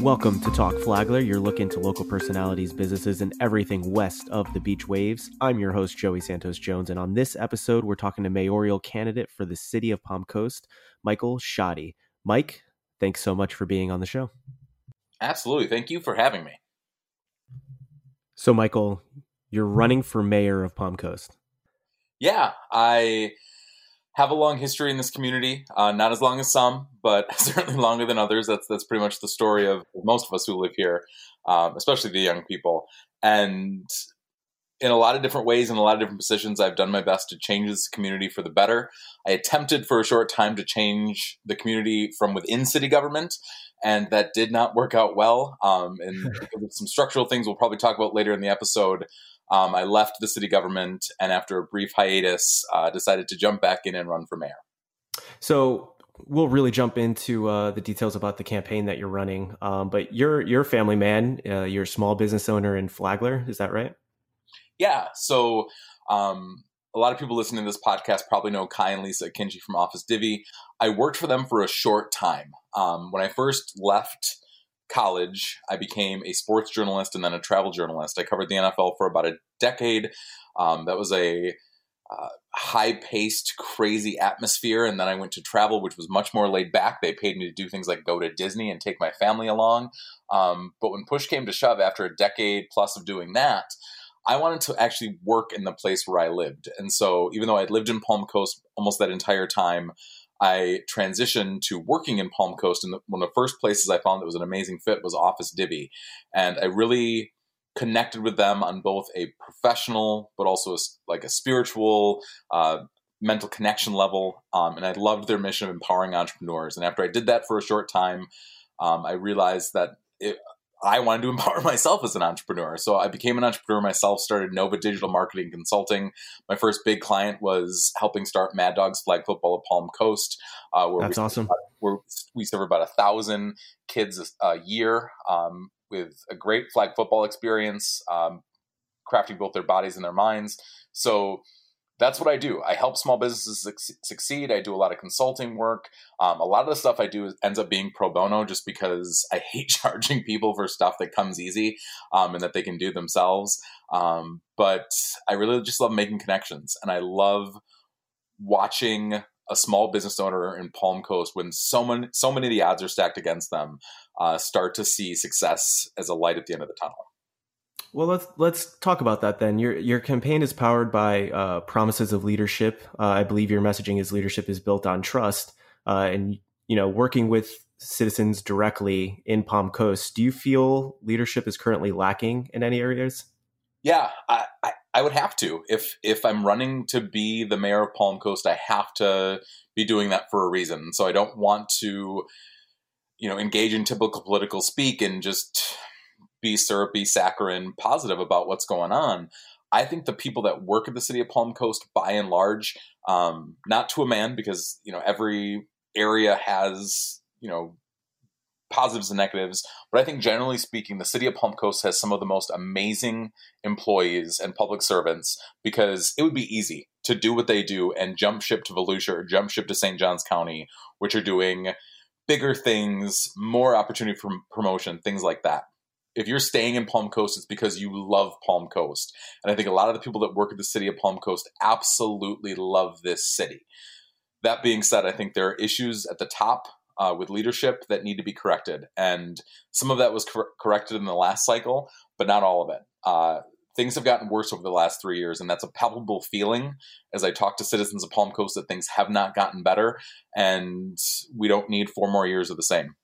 Welcome to Talk Flagler. You're looking to local personalities, businesses, and everything west of the beach waves. I'm your host, Joey Santos Jones, and on this episode, we're talking to mayoral candidate for the city of Palm Coast, Michael Schottey. Mike, thanks so much for being on the show. Absolutely. Thank you for having me. So, Michael, you're running for mayor of Palm Coast. Yeah, I have a long history in this community. Uh, not as long as some, but certainly longer than others. That's that's pretty much the story of most of us who live here, um, especially the young people. And in a lot of different ways, in a lot of different positions, I've done my best to change this community for the better. I attempted for a short time to change the community from within city government, and that did not work out well. Um, and some structural things we'll probably talk about later in the episode um, I left the city government and after a brief hiatus, uh, decided to jump back in and run for mayor. So we'll really jump into uh, the details about the campaign that you're running. Um, but you're you're a family man. Uh, you're a small business owner in Flagler. Is that right? Yeah. So um, a lot of people listening to this podcast probably know Kai and Lisa Kinji from Office Divvy. I worked for them for a short time. Um, when I first left college, I became a sports journalist and then a travel journalist. I covered the NFL for about a decade. Um, that was a uh, high paced, crazy atmosphere. And then I went to travel, which was much more laid back. They paid me to do things like go to Disney and take my family along. Um, but when push came to shove, after a decade plus of doing that, I wanted to actually work in the place where I lived. And so, even though I'd lived in Palm Coast almost that entire time, I transitioned to working in Palm Coast, and one of the first places I found that was an amazing fit was Office Divvy, and I really connected with them on both a professional but also a, like a spiritual, uh, mental connection level, um, and I loved their mission of empowering entrepreneurs. And after I did that for a short time, um, I realized that it, I wanted to empower myself as an entrepreneur. So I became an entrepreneur myself, started Nova Digital Marketing Consulting. My first big client was helping start Mad Dogs Flag Football at Palm Coast. Uh, where That's we awesome. About, where we serve about a thousand kids a, a year um, with a great flag football experience, um, crafting both their bodies and their minds. So that's what I do. I help small businesses succeed. I do a lot of consulting work. Um, a lot of the stuff I do ends up being pro bono just because I hate charging people for stuff that comes easy um, and that they can do themselves. Um, but I really just love making connections and I love watching a small business owner in Palm Coast when so many, so many of the odds are stacked against them uh, start to see success as a light at the end of the tunnel. Well, let's let's talk about that then. Your your campaign is powered by uh, promises of leadership. Uh, I believe your messaging is leadership is built on trust, uh, and you know working with citizens directly in Palm Coast. Do you feel leadership is currently lacking in any areas? Yeah, I, I, I would have to if if I'm running to be the mayor of Palm Coast, I have to be doing that for a reason. So I don't want to, you know, engage in typical political speak and just be syrupy, saccharine, positive about what's going on. I think the people that work at the city of Palm Coast, by and large, um, not to a man, because you know every area has you know positives and negatives, but I think generally speaking, the city of Palm Coast has some of the most amazing employees and public servants because it would be easy to do what they do and jump ship to Volusia or jump ship to St. Johns County, which are doing bigger things, more opportunity for promotion, things like that if you're staying in Palm Coast, it's because you love Palm Coast. And I think a lot of the people that work at the city of Palm Coast absolutely love this city. That being said, I think there are issues at the top uh, with leadership that need to be corrected. And some of that was cor- corrected in the last cycle, but not all of it. Uh, things have gotten worse over the last three years, and that's a palpable feeling as I talk to citizens of Palm Coast that things have not gotten better, and we don't need four more years of the same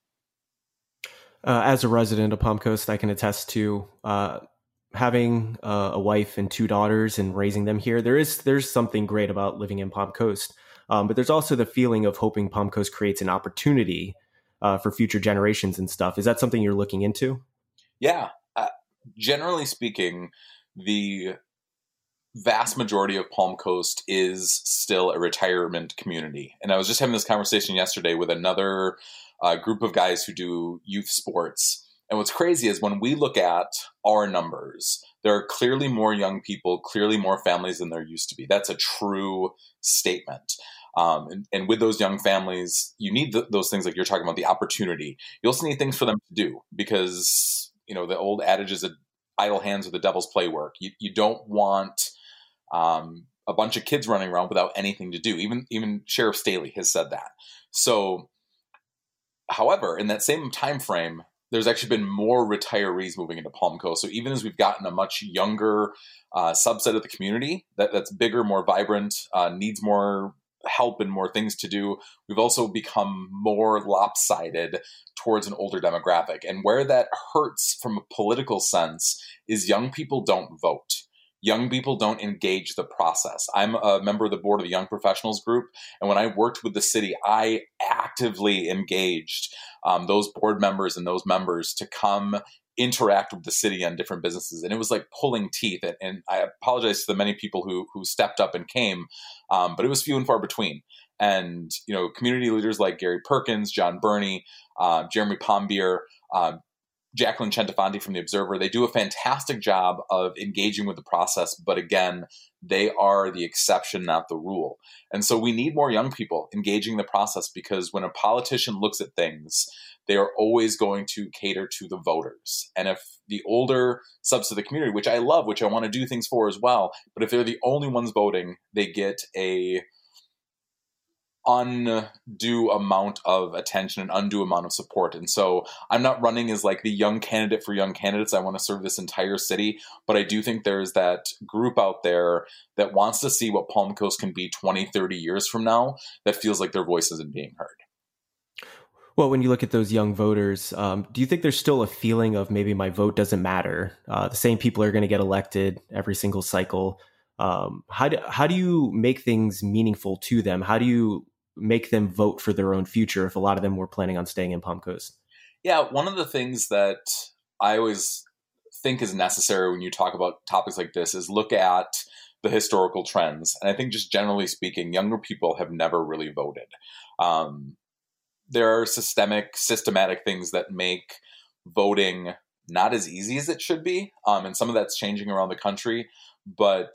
uh, as a resident of Palm Coast, I can attest to uh, having uh, a wife and two daughters and raising them here. There is there's something great about living in Palm Coast, um, but there's also the feeling of hoping Palm Coast creates an opportunity uh, for future generations and stuff. Is that something you're looking into? Yeah, uh, generally speaking, the vast majority of Palm Coast is still a retirement community. And I was just having this conversation yesterday with another a group of guys who do youth sports. And what's crazy is when we look at our numbers, there are clearly more young people, clearly more families than there used to be. That's a true statement. Um, and, and, with those young families, you need those things like you're talking about the opportunity. You also need things for them to do because you know the old adage is that idle hands are the devil's play work. You, you don't want um, a bunch of kids running around without anything to do. Even even Sheriff Staly has said that. So, however, in that same time frame, there's actually been more retirees moving into Palm Coast. So even as we've gotten a much younger uh, subset of the community that, that's bigger, more vibrant, uh, needs more help and more things to do, we've also become more lopsided towards an older demographic. And where that hurts from a political sense is young people don't vote young people don't engage the process. I'm a member of the board of the Young Professionals Group, and when I worked with the city, I actively engaged um, those board members and those members to come interact with the city on different businesses and it was like pulling teeth and, and i apologize to the many people who who stepped up and came um, but it was few and far between and you know community leaders like gary perkins john burney uh, jeremy pombier uh, Jacqueline Centofanti from The Observer. They do a fantastic job of engaging with the process, but again, they are the exception, not the rule. And so we need more young people engaging the process because when a politician looks at things, they are always going to cater to the voters. And if the older subs of the community, which I love, which I want to do things for as well, but if they're the only ones voting, they get a undue amount of attention and undue amount of support. And so I'm not running as like the young candidate for young candidates. I want to serve this entire city, but I do think there's that group out there that wants to see what Palm Coast can be 20, 30 years from now that feels like their voice isn't being heard. Well, when you look at those young voters, um, do you think there's still a feeling of maybe my vote doesn't matter? Uh, the same people are going to get elected every single cycle. Um, how do how do you make things meaningful to them? How do you make them vote for their own future if a lot of them were planning on staying in Palm Coast? Yeah, one of the things that I always think is necessary when you talk about topics like this is look at the historical trends. And I think, just generally speaking, younger people have never really voted. Um, there are systemic, systematic things that make voting not as easy as it should be. Um, and some of that's changing around the country. But,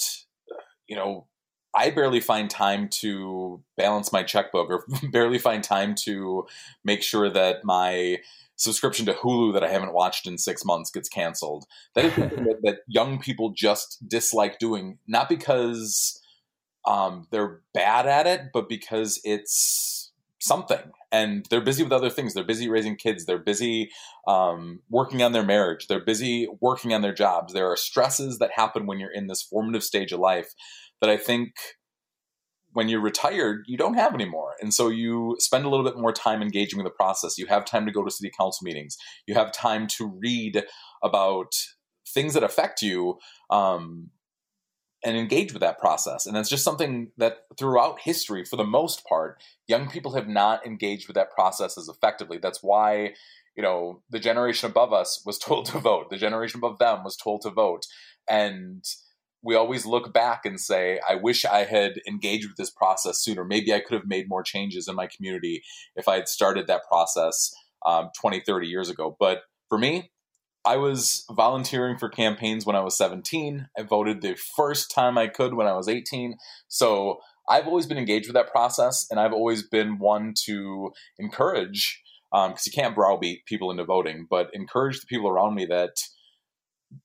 you know, I barely find time to balance my checkbook or barely find time to make sure that my subscription to Hulu that I haven't watched in six months gets canceled. That is something that, that, young people just dislike doing, not because um, they're bad at it, but because it's something. And they're busy with other things. They're busy raising kids. They're busy um, working on their marriage. They're busy working on their jobs. There are stresses that happen when you're in this formative stage of life that I think when you're retired, you don't have anymore. And so you spend a little bit more time engaging with the process. You have time to go to city council meetings. You have time to read about things that affect you um, and engage with that process. And that's just something that throughout history, for the most part, young people have not engaged with that process as effectively. That's why, you know, the generation above us was told to vote, the generation above them was told to vote. And we always look back and say, I wish I had engaged with this process sooner. Maybe I could have made more changes in my community if I had started that process um, 20, 30 years ago. But for me, I was volunteering for campaigns when I was 17. I voted the first time I could when I was 18. So I've always been engaged with that process, and I've always been one to encourage, because um, you can't browbeat people into voting, but encourage the people around me that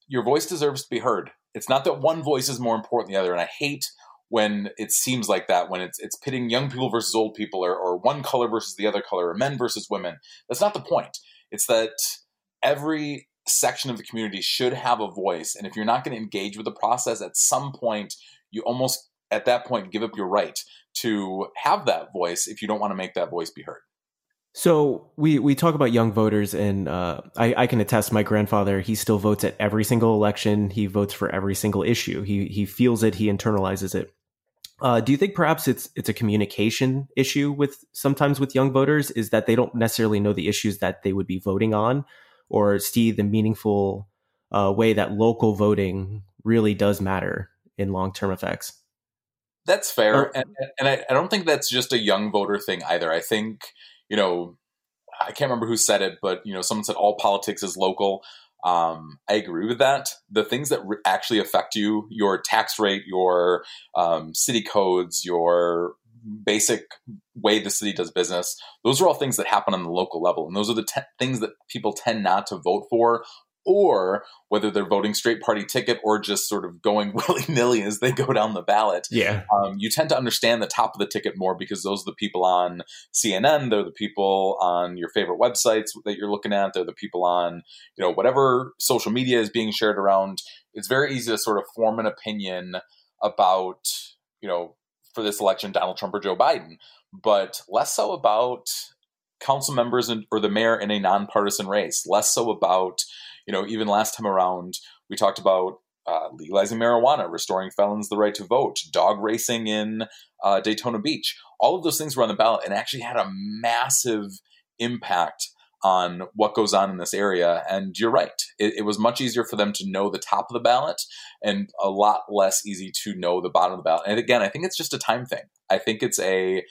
your voice deserves to be heard it's not that one voice is more important than the other, and I hate when it seems like that when it's it's pitting young people versus old people or, or one color versus the other color or men versus women. That's not the point. It's that every section of the community should have a voice and if you're not going to engage with the process at some point you almost at that point give up your right to have that voice if you don't want to make that voice be heard so we we talk about young voters, and uh, I, I can attest. My grandfather, he still votes at every single election. He votes for every single issue. He he feels it. He internalizes it. Uh, do you think perhaps it's it's a communication issue with sometimes with young voters? Is that they don't necessarily know the issues that they would be voting on, or see the meaningful uh, way that local voting really does matter in long term effects? That's fair, and, and I, I don't think that's just a young voter thing either. I think you know, I can't remember who said it, but you know, someone said all politics is local. Um, I agree with that. The things that re- actually affect you, your tax rate, your um, city codes, your basic way the city does business. Those are all things that happen on the local level, and those are the te- things that people tend not to vote for or whether they're voting straight party ticket or just sort of going willy nilly as they go down the ballot. Yeah. Um, you tend to understand the top of the ticket more because those are the people on CNN, they're the people on your favorite websites that you're looking at, they're the people on, you know, whatever social media is being shared around. It's very easy to sort of form an opinion about, you know, for this election, Donald Trump or Joe Biden, but less so about council members and, or the mayor in a nonpartisan race, less so about you know, even last time around, we talked about uh, legalizing marijuana, restoring felons the right to vote, dog racing in uh, Daytona Beach. All of those things were on the ballot and actually had a massive impact on what goes on in this area. And you're right, it, it, was much easier for them to know the top of the ballot and a lot less easy to know the bottom of the ballot. And again, I think it's just a time thing. I think it's a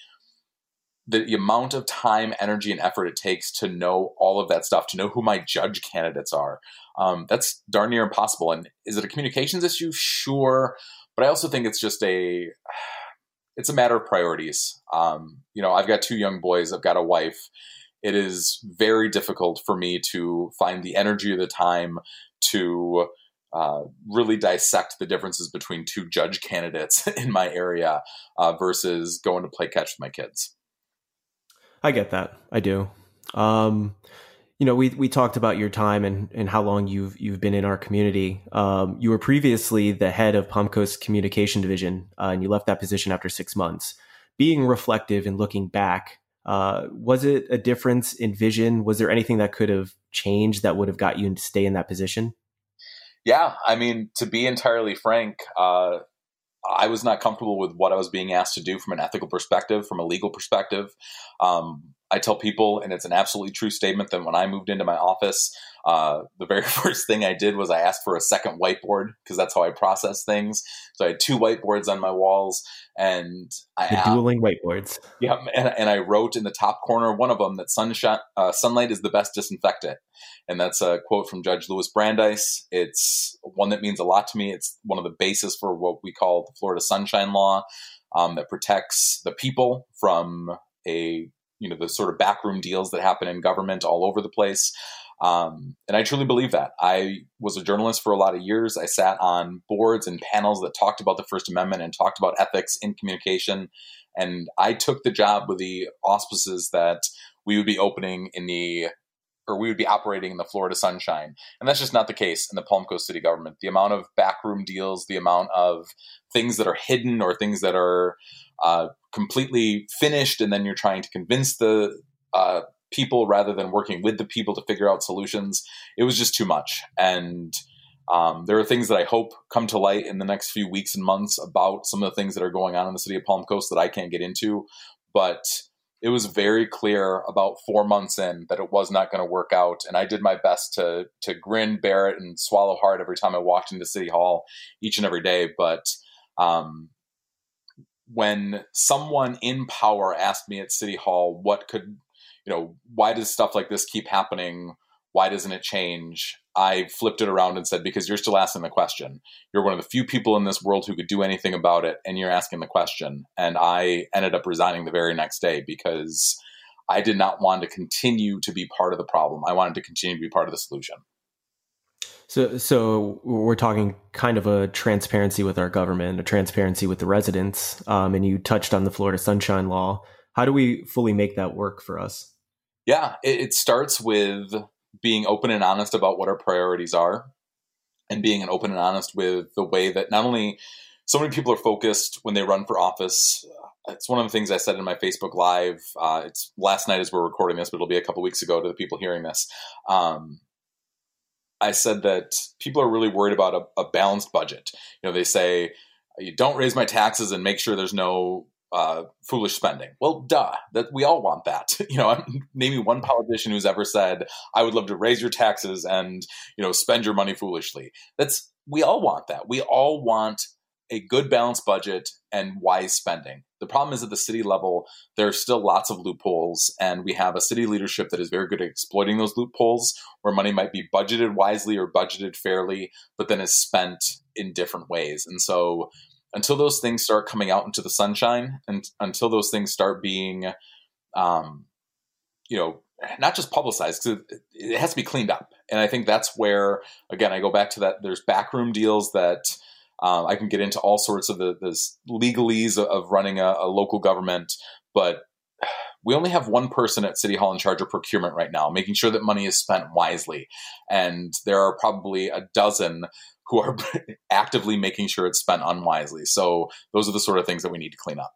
the amount of time, energy, and effort it takes to know all of that stuff, to know who my judge candidates are, um, that's darn near impossible. And is it a communications issue? Sure, but I also think it's just a it's a matter of priorities. Um, you know, I've got two young boys. I've got a wife. It is very difficult for me to find the energy or the time to uh, really dissect the differences between two judge candidates in my area uh, versus going to play catch with my kids. I get that. I do. Um, you know, we we talked about your time and, and how long you've you've been in our community. Um, you were previously the head of Palm Coast Communication Division, uh, and you left that position after six months. Being reflective and looking back, uh, was it a difference in vision? Was there anything that could have changed that would have got you to stay in that position? Yeah, I mean, to be entirely frank, uh, I was not comfortable with what I was being asked to do from an ethical perspective, from a legal perspective. Um, I tell people, and it's an absolutely true statement, that when I moved into my office, uh, the very first thing I did was I asked for a second whiteboard because that's how I process things. So I had two whiteboards on my walls, and I the dueling whiteboards. Yeah, and, and, I wrote in the top corner one of them that sunshine, uh, sunlight is the best disinfectant, and that's a quote from Judge Louis Brandeis. It's one that means a lot to me. It's one of the basis for what we call the Florida Sunshine Law. Um, that protects the people from a you know the sort of backroom deals that happen in government all over the place. Um, and I truly believe that. I was a journalist for a lot of years. I sat on boards and panels that talked about the First Amendment and talked about ethics in communication. And I took the job with the auspices that we would be opening in the or we would be operating in the Florida sunshine. And that's just not the case in the Palm Coast City government. The amount of backroom deals, the amount of things that are hidden or things that are uh, completely finished, and then you're trying to convince the uh, people rather than working with the people to figure out solutions. It was just too much. And um, there are things that I hope come to light in the next few weeks and months about some of the things that are going on in the city of Palm Coast that I can't get into. But it was very clear about four months in that it was not going to work out. And I did my best to to grin, bear it, and swallow hard every time I walked into City Hall each and every day. But um, when someone in power asked me at City Hall what could you know, why does stuff like this keep happening? Why doesn't it change? I flipped it around and said, because you're still asking the question. You're one of the few people in this world who could do anything about it, and you're asking the question. And I ended up resigning the very next day because I did not want to continue to be part of the problem. I wanted to continue to be part of the solution. So, so we're talking kind of a transparency with our government, a transparency with the residents, um, and you touched on the Florida Sunshine Law. How do we fully make that work for us? Yeah, it, it starts with being open and honest about what our priorities are and being an open and honest with the way that not only so many people are focused when they run for office. It's one of the things I said in my Facebook Live. Uh, it's last night as we're recording this, but it'll be a couple weeks ago to the people hearing this. Um, I said that people are really worried about a, a, balanced budget. You know, they say you don't raise my taxes and make sure there's no uh, foolish spending. Well, duh, that we all want that. You know, me one politician who's ever said, "I would love to raise your taxes and you know spend your money foolishly." That's we all want that. We all want a good balanced budget and wise spending. The problem is at the city level, there are still lots of loopholes, and we have a city leadership that is very good at exploiting those loopholes where money might be budgeted wisely or budgeted fairly, but then is spent in different ways. And so until those things start coming out into the sunshine and until those things start being, um, you know, not just publicized because it, it, has to be cleaned up. And I think that's where, again, I go back to that. There's backroom deals that um, I can get into all sorts of the, legalese of running a, a local government, but we only have one person at City Hall in charge of procurement right now, making sure that money is spent wisely. And there are probably a dozen who are actively making sure it's spent unwisely. So those are the sort of things that we need to clean up.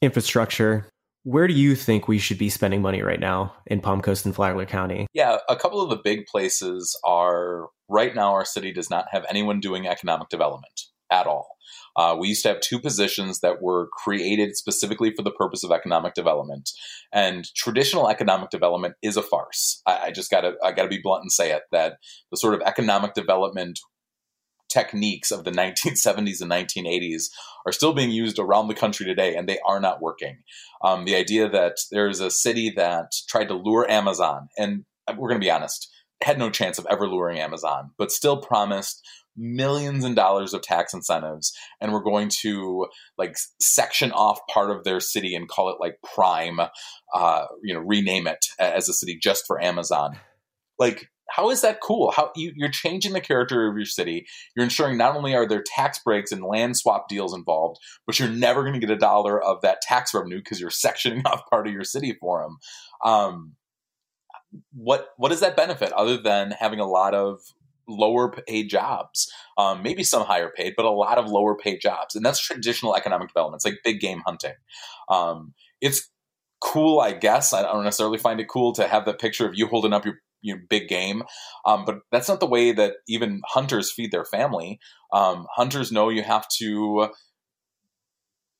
Infrastructure. Where do you think we should be spending money right now in Palm Coast and Flagler County? Yeah, a couple of the big places are right now our city does not have anyone doing economic development at all. Uh, we used to have two positions that were created specifically for the purpose of economic development, and traditional economic development is a farce. I, I just gotta I gotta be blunt and say it that the sort of economic development techniques of the 1970s and 1980s are still being used around the country today, and they are not working. Um, the idea that there's a city that tried to lure Amazon, and we're going to be honest, had no chance of ever luring Amazon, but still promised millions and dollars of tax incentives and we're going to like section off part of their city and call it like prime uh you know rename it as a city just for amazon. Like how is that cool? How you, you're changing the character of your city. You're ensuring not only are there tax breaks and land swap deals involved but you're never going to get a dollar of that tax revenue because you're sectioning off part of your city for them um, what what does that benefit other than having a lot of lower paid jobs, um, maybe some higher paid, but a lot of lower paid jobs. And that's traditional economic development. It's like big game hunting. Um, it's cool, I guess. I don't necessarily find it cool to have the picture of you holding up your your big game. Um, but that's not the way that even hunters feed their family. Um, hunters know you have to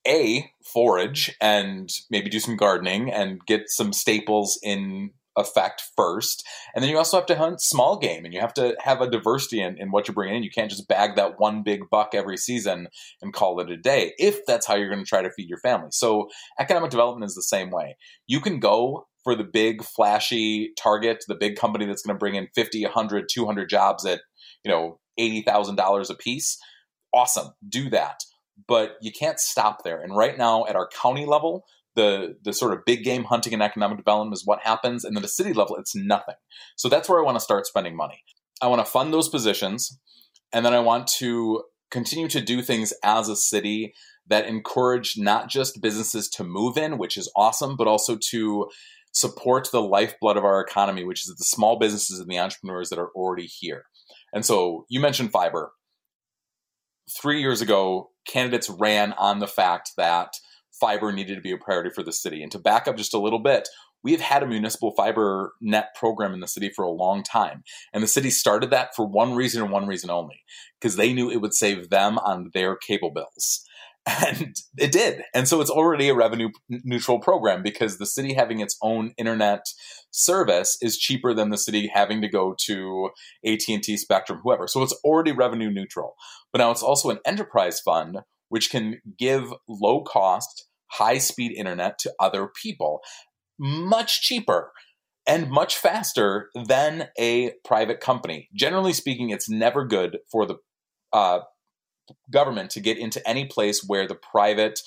a forage and maybe do some gardening and get some staples in effect first. And then you also have to hunt small game and you have to have a diversity in, in what you're bringing in. You can't just bag that one big buck every season and call it a day if that's how you're going to try to feed your family. So economic development is the same way. You can go for the big flashy target, the big company that's going to bring in 50, 100, 200 jobs at, you know, $80,000 a piece. Awesome. Do that. But you can't stop there. And right now at our county level, the the sort of big game hunting and economic development is what happens, and then the city level, it's nothing. So that's where I want to start spending money. I want to fund those positions, and then I want to continue to do things as a city that encourage not just businesses to move in, which is awesome, but also to support the lifeblood of our economy, which is the small businesses and the entrepreneurs that are already here. And so you mentioned fiber. Three years ago, candidates ran on the fact that fiber needed to be a priority for the city. And to back up just a little bit, we have had a municipal fiber net program in the city for a long time. And the city started that for one reason and one reason only because they knew it would save them on their cable bills. And it did. And so it's already a revenue neutral program because the city having its own internet service is cheaper than the city having to go to AT&T Spectrum whoever. So it's already revenue neutral. But now it's also an enterprise fund which can give low cost high speed internet to other people much cheaper and much faster than a private company. Generally speaking, it's never good for the uh, government to get into any place where the private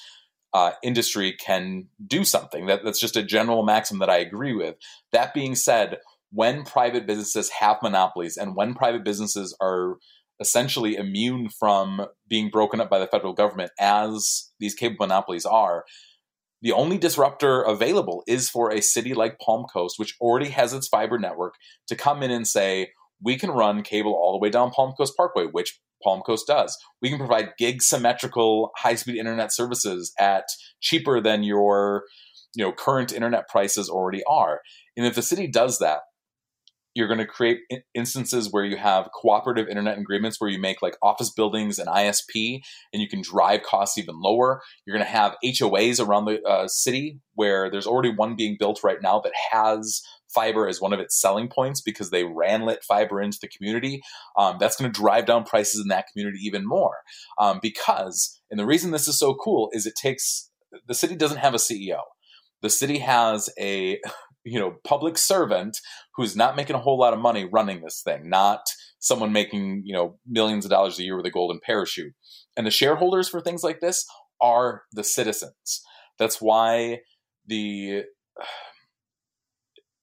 uh, industry can do something. That, that's just a general maxim that I agree with. That being said, when private businesses have monopolies and when private businesses are essentially immune from being broken up by the federal government as these cable monopolies are the only disruptor available is for a city like palm coast which already has its fiber network to come in and say we can run cable all the way down palm coast parkway which palm coast does. We can provide gig symmetrical high-speed internet services at cheaper than your you know current internet prices already are. And if the city does that you're going to create instances where you have cooperative internet agreements where you make like office buildings and ISP and you can drive costs even lower. You're going to have HOAs around the uh, city where there's already one being built right now that has fiber as one of its selling points because they ran lit fiber into the community. Um, that's going to drive down prices in that community even more. Um, because, and the reason this is so cool is it takes, the city doesn't have a CEO. The city has a you know public servant who's not making a whole lot of money running this thing not someone making you know millions of dollars a year with a golden parachute And the shareholders for things like this are the citizens. That's why the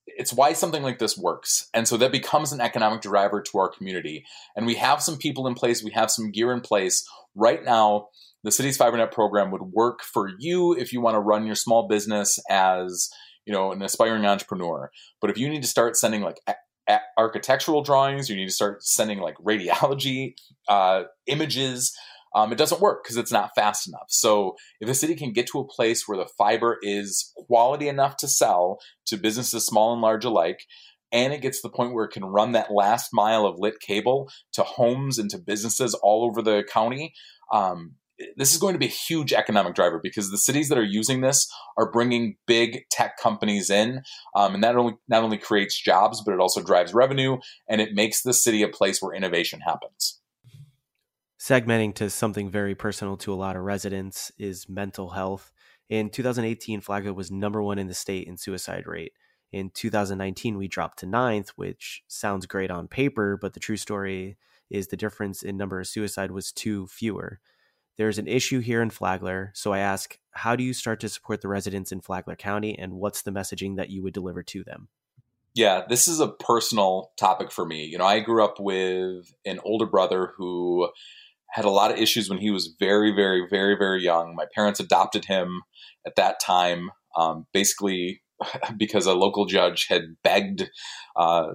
it's why something like this works. And so that becomes an economic driver to our community. And we have some people in place, we have some gear in place. Right now, the city's FiberNet program would work for you if you want to run your small business as, you know, an aspiring entrepreneur. But if you need to start sending like a- a- architectural drawings, you need to start sending like radiology uh, images, um, it doesn't work because it's not fast enough. So if the city can get to a place where the fiber is quality enough to sell to businesses small and large alike, and it gets to the point where it can run that last mile of lit cable to homes and to businesses all over the county. Um, this is going to be a huge economic driver because the cities that are using this are bringing big tech companies in, um, and that only not only creates jobs, but it also drives revenue and it makes the city a place where innovation happens segmenting to something very personal to a lot of residents is mental health. In 2018, Flagler was number one in the state in suicide rate. In 2019, we dropped to ninth, which sounds great on paper, but the true story is the difference in number of suicide was two fewer. There's an issue here in Flagler, so I ask, how do you start to support the residents in Flagler County, and what's the messaging that you would deliver to them? Yeah, this is a personal topic for me. You know, I grew up with an older brother who had a lot of issues when he was very, very, very, very young. My parents adopted him at that time, um, basically because a local judge had begged uh,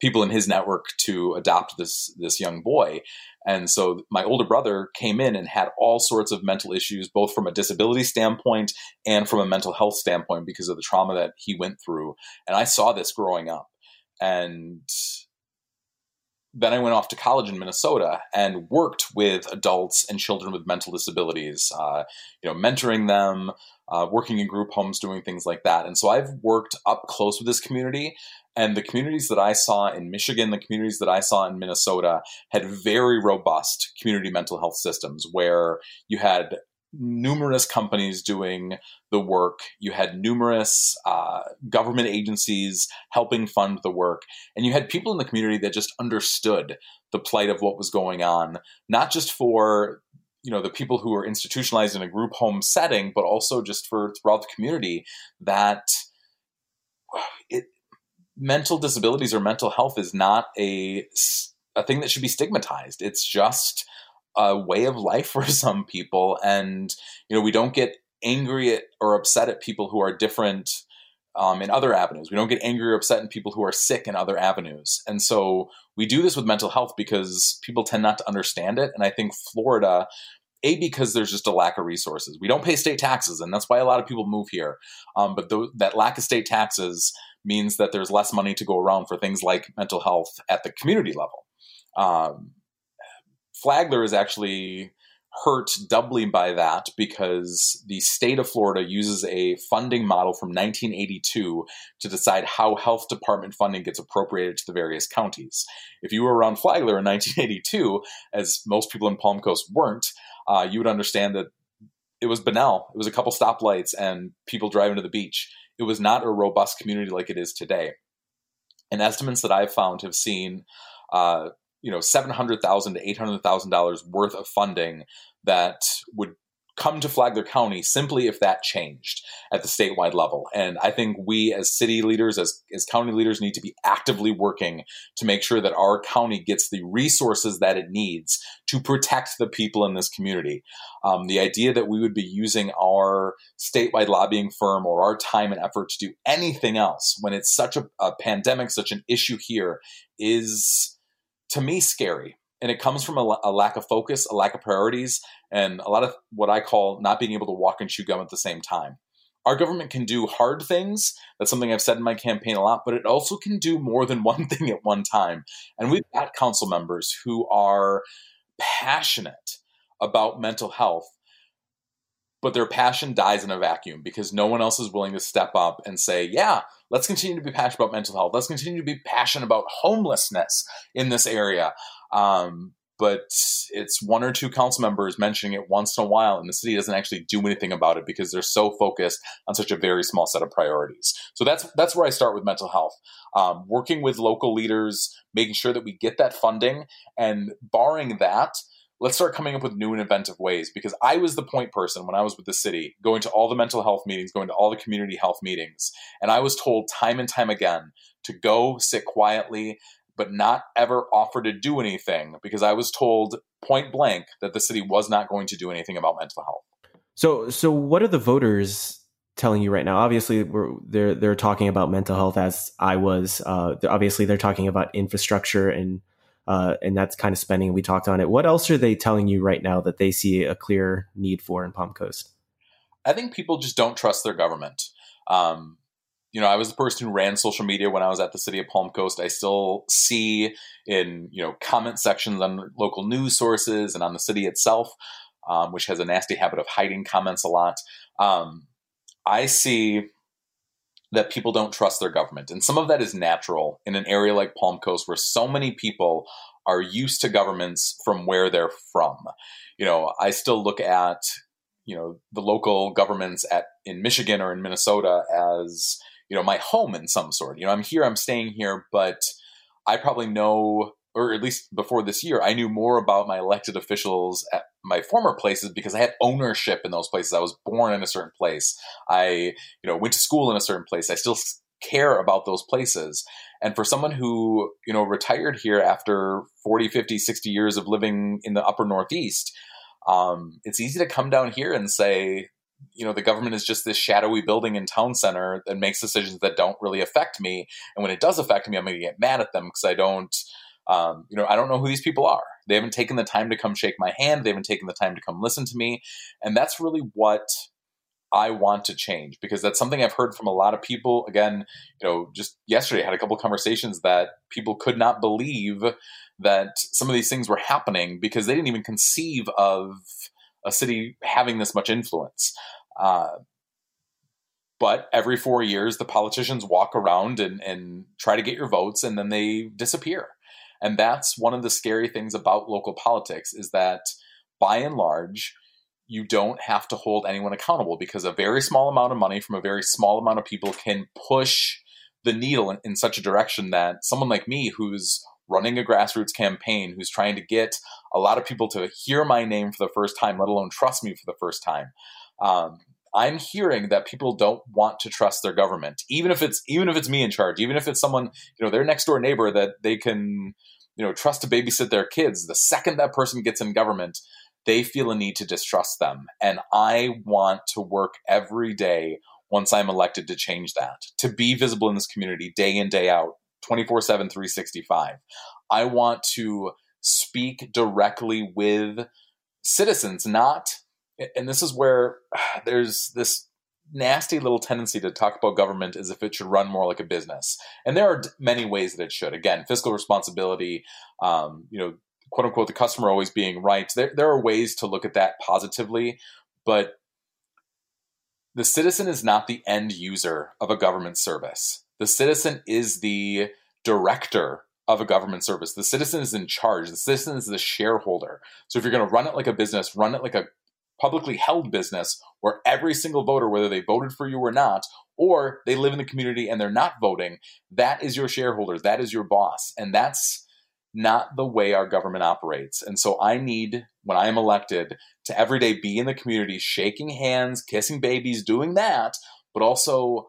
people in his network to adopt this this young boy. And so my older brother came in and had all sorts of mental issues, both from a disability standpoint and from a mental health standpoint because of the trauma that he went through. And I saw this growing up. And then I went off to college in Minnesota and worked with adults and children with mental disabilities, uh, you know, mentoring them, uh, working in group homes, doing things like that. And so I've worked up close with this community. And the communities that I saw in Michigan, the communities that I saw in Minnesota had very robust community mental health systems where you had numerous companies doing the work. You had numerous uh, government agencies helping fund the work. And you had people in the community that just understood the plight of what was going on, not just for you know the people who are institutionalized in a group home setting, but also just for throughout the community that it, mental disabilities or mental health is not a a thing that should be stigmatized. It's just a way of life for some people. And you know we don't get angry at or upset at people who are different um, in other avenues. We don't get angry or upset in people who are sick in other avenues. And so we do this with mental health because people tend not to understand it. And i think florida a because there's just a lack of resources. We don't pay state taxes and that's why a lot of people move here. Um, but th- that lack of state taxes means that there's less money to go around for things like mental health at the community level um, Flagler is actually hurt doubly by that because the state of Florida uses a funding model from 1982 to decide how health department funding gets appropriated to the various counties. If you were around Flagler in 1982, as most people in Palm Coast weren't, uh, you would understand that it was banal. It was a couple stoplights and people driving to the beach. It was not a robust community like it is today. And estimates that I've found have seen uh, you know seven hundred thousand to eight hundred thousand dollars worth of funding that would come to Flagler County simply if that changed at the statewide level. And I think we as city leaders, as, as county leaders, need to be actively working to make sure that our county gets the resources that it needs to protect the people in this community. Um, the idea that we would be using our statewide lobbying firm or our time and effort to do anything else when it's such a, a pandemic, such an issue here is to me scary and it comes from a, a, lack of focus a lack of priorities and a lot of what i call not being able to walk and chew gum at the same time our government can do hard things that's something i've said in my campaign a lot but it also can do more than one thing at one time and we've got council members who are passionate about mental health but their passion dies in a vacuum because no one else is willing to step up and say, yeah, let's continue to be passionate about mental health. Let's continue to be passionate about homelessness in this area. Um, but it's one or two council members mentioning it once in a while, and the city doesn't actually do anything about it because they're so focused on such a very small set of priorities. So that's that's where I start with mental health, um, working with local leaders, making sure that we get that funding, and barring that, let's start coming up with new and inventive ways because I was the point person when I was with the city, going to all the mental health meetings, going to all the community health meetings. And I was told time and time again to go sit quietly, but not ever offer to do anything because I was told point blank that the city was not going to do anything about mental health. So, so what are the voters telling you right now? Obviously, we're, they're they're talking about mental health as I was. Uh, obviously, they're talking about infrastructure and uh, and that's kind of spending. We talked on it. What else are they telling you right now that they see a clear need for in Palm Coast? I think people just don't trust their government. Um, you know, I was the person who ran social media when I was at the city of Palm Coast. I still see in you know comment sections on local news sources and on the city itself, um, which has a nasty habit of hiding comments a lot. Um, I see that people don't trust their government. And some of that is natural in an area like Palm Coast where so many people are used to governments from where they're from. You know, I still look at, you know, the local governments at in Michigan or in Minnesota as, you know, my home in some sort. You know, I'm here, I'm staying here, but I probably know or at least before this year, I knew more about my elected officials at my former places because I had ownership in those places. I was born in a certain place. I, you know, went to school in a certain place. I still care about those places. And for someone who, you know, retired here after 40, 50, 60 years of living in the upper Northeast, um, it's easy to come down here and say, you know, the government is just this shadowy building in town center that makes decisions that don't really affect me. And when it does affect me, I'm going to get mad at them because I don't, um, you know, I don't know who these people are. They haven't taken the time to come shake my hand. They haven't taken the time to come listen to me. And that's really what I want to change because that's something I've heard from a lot of people. Again, you know, just yesterday I had a couple conversations that people could not believe that some of these things were happening because they didn't even conceive of a city having this much influence. Uh, but every four years, the politicians walk around and, and try to get your votes and then they disappear. And that's one of the scary things about local politics is that by and large, you don't have to hold anyone accountable because a very small amount of money from a very small amount of people can push the needle in, in such a direction that someone like me who's running a grassroots campaign who's trying to get a lot of people to hear my name for the first time let alone trust me for the first time. Um, i'm hearing that people don't want to trust their government even if it's even if it's me in charge even if it's someone you know their next door neighbor that they can you know trust to babysit their kids. The second that person gets in government they feel a need to distrust them. And i want to work every day once i'm elected to change that to be visible in this community day in day out 24 7 365 i want to speak directly with citizens not and this is where there's this nasty little tendency to talk about government as if it should run more like a business. And there are many ways that it should. Again, fiscal responsibility, um, you know, quote unquote, the customer always being right. There, there are ways to look at that positively, but the citizen is not the end user of a government service. The citizen is the director of a government service. The citizen is in charge. The citizen is the shareholder. So if you're going to run it like a business, run it like a publicly held business where every single voter, whether they voted for you or not, or they live in the community and they're not voting, that is your shareholders, that is your boss. And that's not the way our government operates. And so I need, when I am elected, to every day be in the community, shaking hands, kissing babies, doing that, but also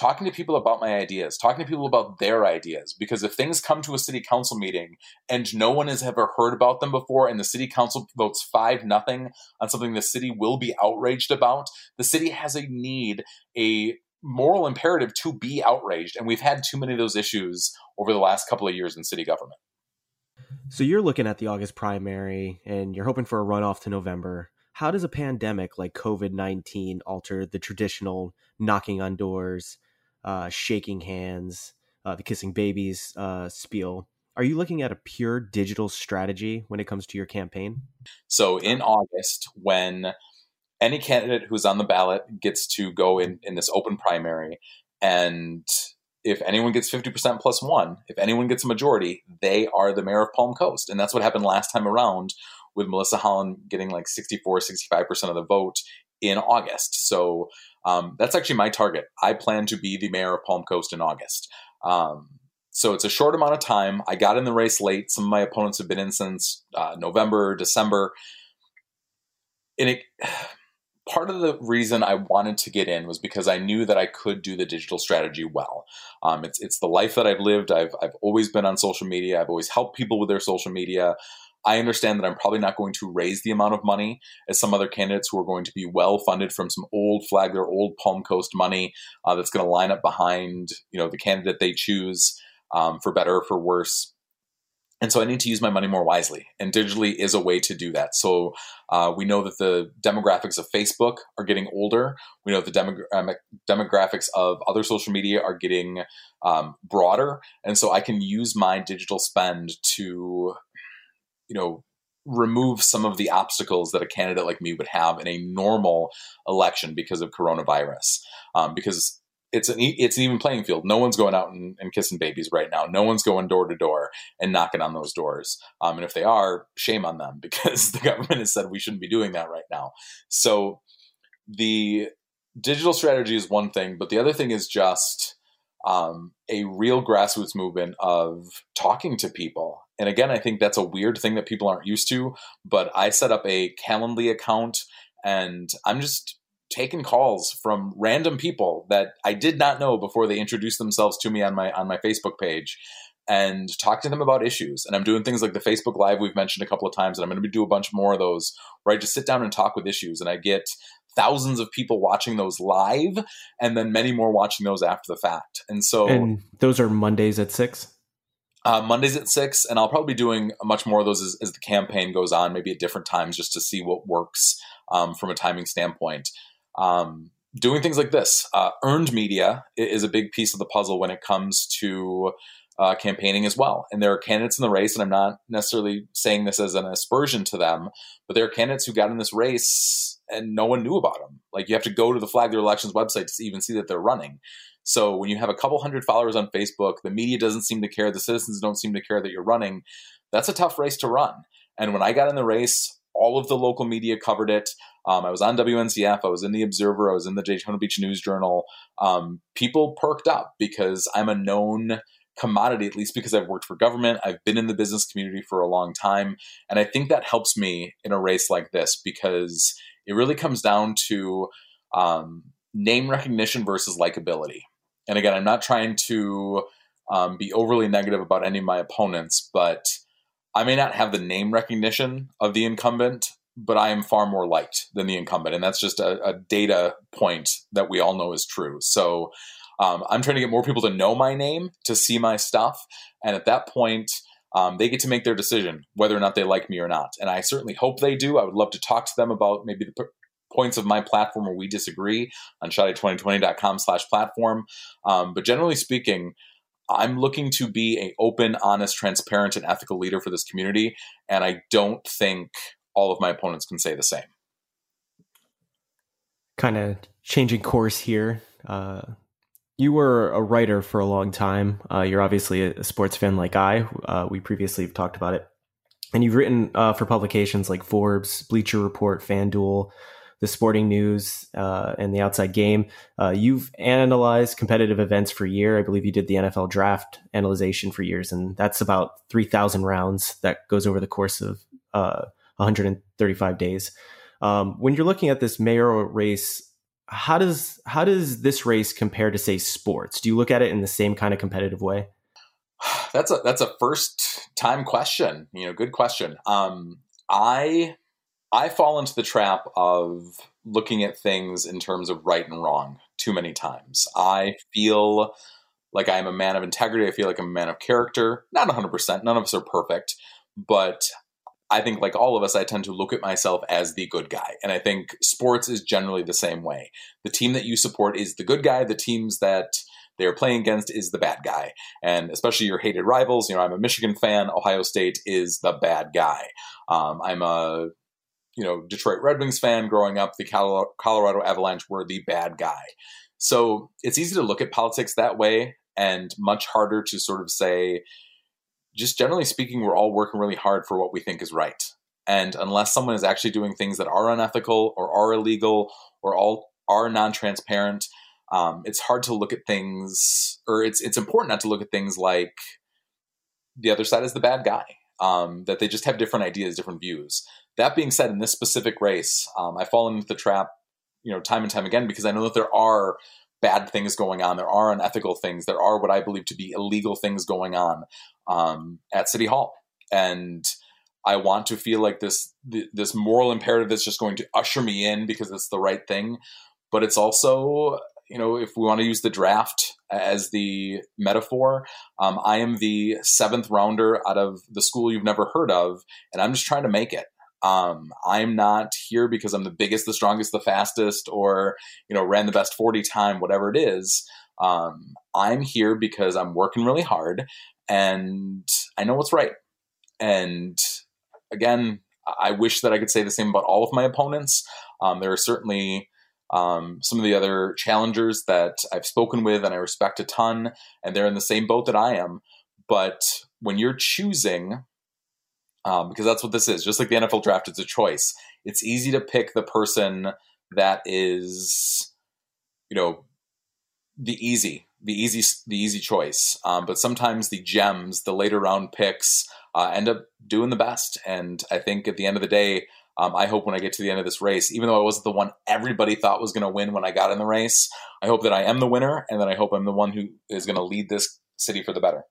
talking to people about my ideas, talking to people about their ideas. Because if things come to a city council meeting and no one has ever heard about them before, and the city council votes five nothing on something the city will be outraged about, the city has a need, a moral imperative to be outraged. And we've had too many of those issues over the last couple of years in city government. So you're looking at the August primary and you're hoping for a runoff to November. How does a pandemic like COVID 19 alter the traditional knocking on doors, uh, shaking hands, uh, the kissing babies uh, spiel. Are you looking at a pure digital strategy when it comes to your campaign? So in August, when any candidate who's on the ballot gets to go in, in this open primary, and if anyone gets 50% plus one, if anyone gets a majority, they are the mayor of Palm Coast. And that's what happened last time around with Milissa Holland getting like 64, 65% of the vote in August. So um, that's actually my target. I plan to be the mayor of Palm Coast in August. Um, So it's a short amount of time. I got in the race late. Some of my opponents have been in since uh, November, December. And it, part of the reason I wanted to get in was because I knew that I could do the digital strategy well. Um, it's it's the life that I've lived. I've I've always been on social media. I've always helped people with their social media. I understand that I'm probably not going to raise the amount of money as some other candidates who are going to be well funded from some old Flagler, old Palm Coast money uh, that's going to line up behind you know the candidate they choose um, for better or for worse. And so I need to use my money more wisely, and digitally is a way to do that. So uh, we know that the demographics of Facebook are getting older. We know the demogra- um, demographics of other social media are getting um, broader, and so I can use my digital spend to you know remove some of the obstacles that a candidate like me would have in a normal election because of coronavirus um, because it's an it's an even playing field. No one's going out and, and, kissing babies right now. No one's going door to door and knocking on those doors. Um, and if they are, shame on them because the government has said we shouldn't be doing that right now. So the digital strategy is one thing, but the other thing is just um, a real grassroots movement of talking to people and again, I think that's a weird thing that people aren't used to. But I set up a Calendly account and I'm just taking calls from random people that I did not know before they introduced themselves to me on my on my Facebook page and talk to them about issues. And I'm doing things like the Facebook Live we've mentioned a couple of times, and I'm going to do a bunch more of those where I just sit down and talk with issues, and I get thousands of people watching those live, and then many more watching those after the fact. And so, and those are Mondays at six. Uh, Mondays at six, and I'll probably be doing much more of those as, as, the campaign goes on, maybe at different times, just to see what works um, from a timing standpoint. Um, doing things like this, uh, earned media is a big piece of the puzzle when it comes to uh, campaigning as well. And there are candidates in the race, and I'm not necessarily saying this as an aspersion to them, but there are candidates who got in this race and no one knew about them. Like you have to go to the Flagler Elections website to even see that they're running. So when you have a couple hundred followers on Facebook, the media doesn't seem to care, the citizens don't seem to care that you're running. That's a tough race to run. And when I got in the race, all of the local media covered it. Um, I was on WNZF, I was in the Observer, I was in the Daytona Beach News Journal. Um, people perked up because I'm a known commodity, at least because I've worked for government. I've been in the business community for a long time. And I think that helps me in a race like this because it really comes down to um, name recognition versus likability. And again, I'm not trying to um, be overly negative about any of my opponents, but I may not have the name recognition of the incumbent, but I am far more liked than the incumbent. And that's just a, a data point that we all know is true. So um, I'm trying to get more people to know my name, to see my stuff. And at that point, um, they get to make their decision whether or not they like me or not. And I certainly hope they do. I would love to talk to them about maybe the points of my platform where we disagree on schottey2020.com slash platform. Um, but generally speaking, I'm looking to be a open, honest, transparent, and ethical leader for this community, and I don't think all of my opponents can say the same. Kind of changing course here. Uh, you were a writer for a long time. Uh, you're obviously a sports fan like I. Uh, we previously have talked about it, and you've written uh, for publications like Forbes, Bleacher Report, FanDuel the sporting news uh, and the outside game. Uh, you've analyzed competitive events for a year. I believe you did the NFL draft analyzation for years, and that's about 3,000 rounds that goes over the course of uh, 135 days. Um, when you're looking at this mayoral race, how does how does this race compare to say sports? Do you look at it in the same kind of competitive way? That's a that's a first time question. You know, good question. Um, I I fall into the trap of looking at things in terms of right and wrong too many times. I feel like I'm a man of integrity. I feel like I'm a man of character. Not 100%. None of us are perfect. But I think, like all of us, I tend to look at myself as the good guy. And I think sports is generally the same way. The team that you support is the good guy. The teams that they are playing against is the bad guy. And especially your hated rivals. You know, I'm a Michigan fan. Ohio State is the bad guy. Um, I'm a you know Detroit Red Wings fan growing up, the Colorado Avalanche were the bad guy. So it's easy to look at politics that way, and much harder to sort of say, just generally speaking, we're all working really hard for what we think is right. And unless someone is actually doing things that are unethical or are illegal or all are non-transparent, um, it's hard to look at things, or it's it's important not to look at things like the other side is the bad guy. Um, that they just have different ideas, different views. That being said, in this specific race, um, I've fallen into the trap, you know, time and time again because I know that there are bad things going on, there are unethical things, there are what I believe to be illegal things going on um, at City Hall, and I want to feel like this this moral imperative that's just going to usher me in because it's the right thing, but it's also you know, if we want to use the draft as the metaphor, um, I am the seventh rounder out of the school you've never heard of, and I'm just trying to make it. Um, I'm not here because I'm the biggest, the strongest, the fastest, or you know, ran the best 40 time, whatever it is. Um, I'm here because I'm working really hard, and I know what's right. And again, I wish that I could say the same about all of my opponents. Um, there are certainly um, some of the other challengers that I've spoken with and I respect a ton, and they're in the same boat that I am. But when you're choosing, um, because that's what this is, just like the NFL draft, it's a choice. It's easy to pick the person that is, you know, the easy, the easy, the easy choice. Um, but sometimes the gems, the later round picks, uh, end up doing the best. And I think at the end of the day, um, I hope when I get to the end of this race, even though I wasn't the one everybody thought was going to win when I got in the race, I hope that I am the winner, and that I hope I'm the one who is going to lead this city for the better.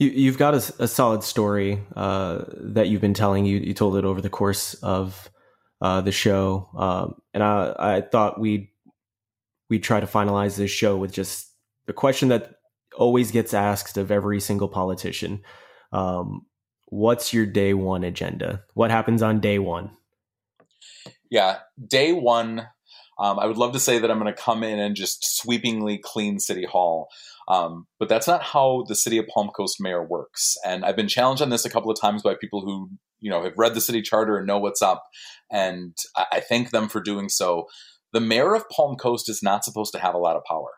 You, have got a, a, solid story uh, that you've been telling. You, you told it over the course of uh, the show, um, and I, I thought we'd we try to finalize this show with just the question that always gets asked of every single politician. Um, what's your day one agenda? What happens on day one? Yeah, day one. Um, I would love to say that I'm going to come in and just sweepingly clean City Hall. Um, but that's not how the city of Palm Coast mayor works. And I've been challenged on this a couple of times by people who, you know, have read the city charter and know what's up. And I, I thank them for doing so. The mayor of Palm Coast is not supposed to have a lot of power.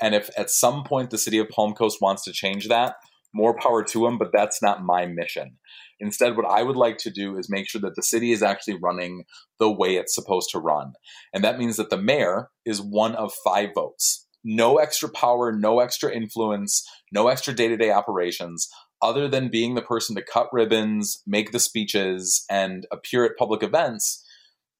And if at some point the city of Palm Coast wants to change that, more power to them, but that's not my mission. Instead, what I would like to do is make sure that the city is actually running the way it's supposed to run. And that means that the mayor is one of five votes. No extra power, no extra influence, no extra day to day operations, other than being the person to cut ribbons, make the speeches, and appear at public events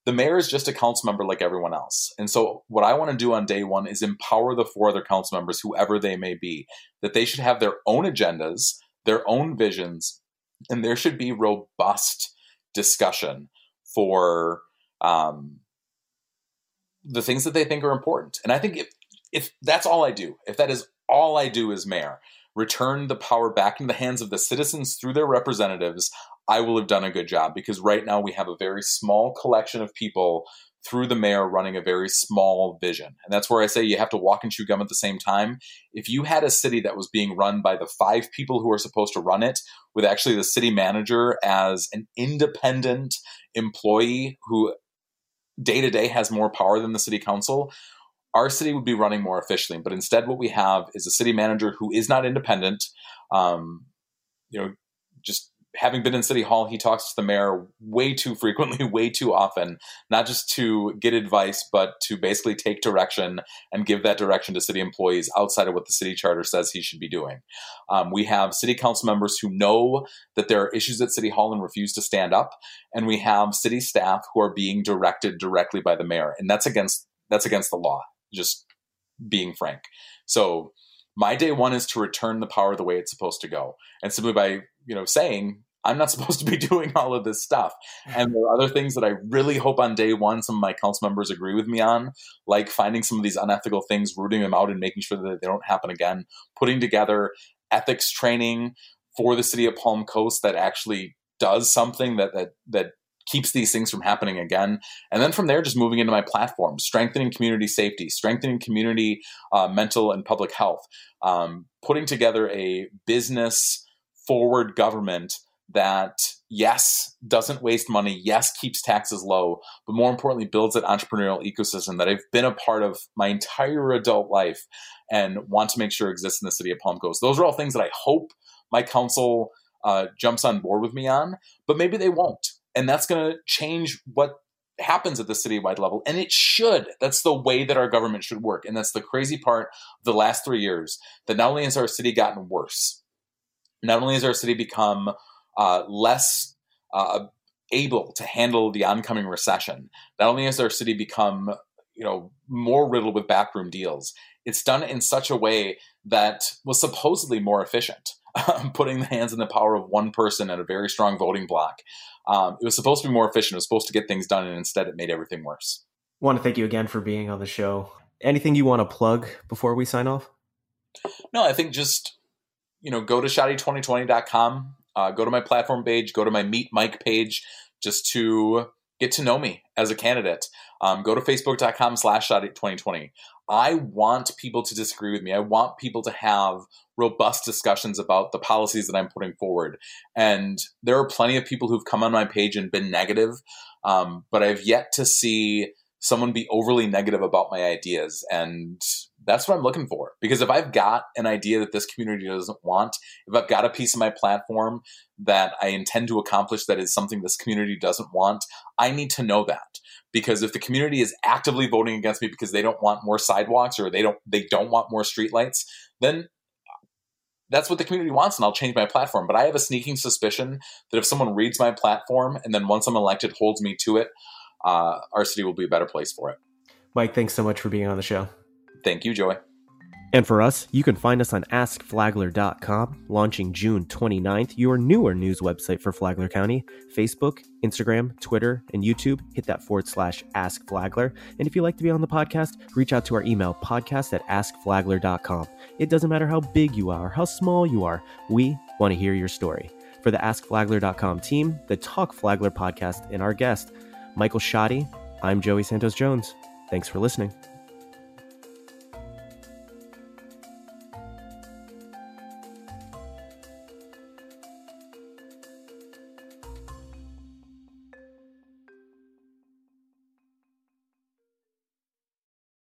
the mayor is just a council member like everyone else. And so, what I want to do on day one is empower the four other council members, whoever they may be, that they should have their own agendas, their own visions, and there should be robust discussion for um, the things that they think are important. And I think if, if that's all I do, if that is all I do as mayor, return the power back into the hands of the citizens through their representatives, I will have done a good job because right now we have a very small collection of people through the mayor running a very small vision. And that's where I say you have to walk and chew gum at the same time. If you had a city that was being run by the five people who are supposed to run it, with actually the city manager as an independent employee who day to day has more power than the city council, our city would be running more efficiently. But instead, what we have is a city manager who is not independent. Um, you know, just having been in City Hall, he talks to the mayor way too frequently, way too often, not just to get advice, but to basically take direction and give that direction to city employees outside of what the city charter says he should be doing. Um, we have city council members who know that there are issues at City Hall and refuse to stand up, and we have city staff who are being directed directly by the mayor, and that's against that's against the law. Just being frank. So my day one is to return the power the way it's supposed to go and simply by you know saying i'm not supposed to be doing all of this stuff and there are other things that i really hope on day one some of my council members agree with me on like finding some of these unethical things rooting them out and making sure that they don't happen again putting together ethics training for the city of palm coast that actually does something that that that keeps these things from happening again. And then from there, just moving into my platform, strengthening community safety, strengthening community uh, mental and public health, um, putting together a business forward government that yes doesn't waste money yes keeps taxes low but more importantly builds an entrepreneurial ecosystem that i've been a part of my entire adult life and want to make sure exists in the city of palm coast those are all things that i hope my council uh, jumps on board with me on but maybe they won't and that's going to change what happens at the citywide level, and it should. That's the way that our government should work. And that's the crazy part of the last three years that not only has our city gotten worse, not only has our city become uh, less uh, able to handle the oncoming recession, not only has our city become you know more riddled with backroom deals, it's done in such a way that was supposedly more efficient. putting the hands in the power of one person at a very strong voting block. Um, it was supposed to be more efficient. It was supposed to get things done, and instead, it made everything worse. I want to thank you again for being on the show. Anything you want to plug before we sign off? No, I think just you know go to schottey2020.com, uh, go to my platform page, go to my Meet Mike page, just to get to know me as a candidate. Um, go to facebook.com slash schottey2020. I want people to disagree with me. I want people to have robust discussions about the policies that I'm putting forward. And there are plenty of people who've come on my page and been negative, um, but I've yet to see someone be overly negative about my ideas. And that's what I'm looking for. Because if I've got an idea that this community doesn't want, if I've got a piece of my platform that I intend to accomplish that is something this community doesn't want, I need to know that. Because if the community is actively voting against me because they don't want more sidewalks or they don't they don't want more streetlights, then that's what the community wants and I'll change my platform. But I have a sneaking suspicion that if someone reads my platform and then once I'm elected holds me to it, uh, our city will be a better place for it. Mike, thanks so much for being on the show. Thank you, Joey. And for us, you can find us on AskFlagler.com, launching June 29th, your newer news website for Flagler County. Facebook, Instagram, Twitter, and YouTube, hit that forward slash Ask Flagler. And if you'd like to be on the podcast, reach out to our email, podcast at AskFlagler.com. It doesn't matter how big you are, how small you are, we want to hear your story. For the AskFlagler.com team, the Talk Flagler podcast, and our guest, Michael Schottey, I'm Joey Santos Jones. Thanks for listening.